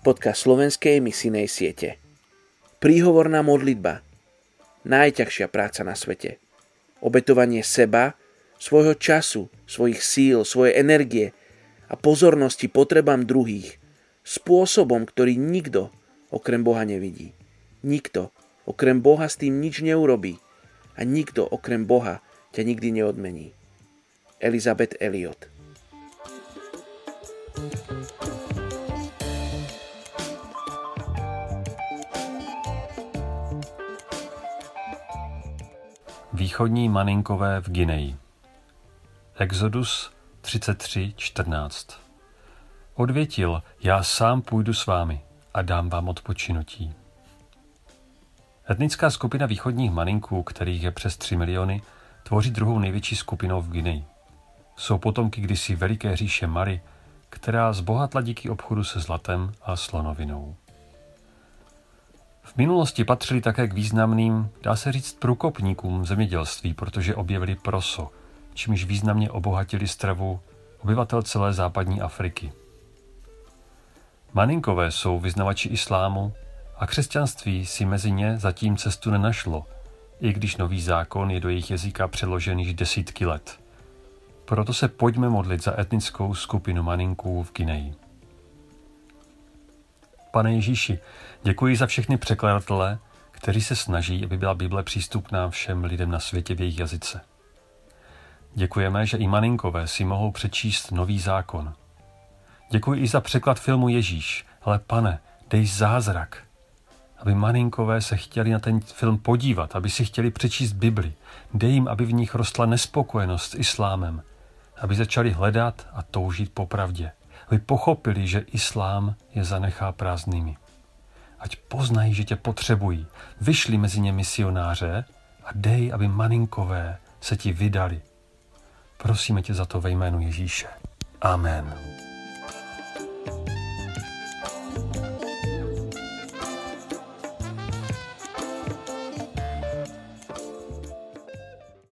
podcast slovenskej misijnej siete. Príhovorná modlitba. Najťažšia práca na svete. Obetovanie seba, svojho času, svojich síl, svojej energie a pozornosti potrebám druhých spôsobom, ktorý nikto okrem Boha nevidí. Nikto okrem Boha s tým nič neurobí a nikto okrem Boha ťa nikdy neodmení. Elizabeth Elliot Východní maninkové v Gineji Exodus 33.14 Odvětil, já sám půjdu s vámi a dám vám odpočinutí. Etnická skupina východních maninků, kterých je přes 3 miliony, tvoří druhou největší skupinou v Guineji. Jsou potomky kdysi veliké říše Mary, která zbohatla díky obchodu se zlatem a slonovinou. V minulosti patřili také k významným, dá se říct, průkopníkům zemědělství, protože objevili proso, čímž významně obohatili stravu obyvatel celé západní Afriky. Maninkové jsou vyznavači islámu a křesťanství si mezi ně zatím cestu nenašlo, i když nový zákon je do jejich jazyka přeložen již desítky let. Proto se pojďme modlit za etnickou skupinu Maninků v Gineji. Pane Ježíši, děkuji za všechny překladatele, kteří se snaží, aby byla Bible přístupná všem lidem na světě v jejich jazyce. Děkujeme, že i Maninkové si mohou přečíst nový zákon. Děkuji i za překlad filmu Ježíš, ale pane, dej zázrak, aby Maninkové se chtěli na ten film podívat, aby si chtěli přečíst Bibli. Dej jim, aby v nich rostla nespokojenost s islámem, aby začali hledat a toužit po pravdě aby pochopili, že islám je zanechá prázdnými. Ať poznají, že tě potřebují. Vyšli mezi ně misionáře a dej, aby maninkové se ti vydali. Prosíme tě za to ve jménu Ježíše. Amen.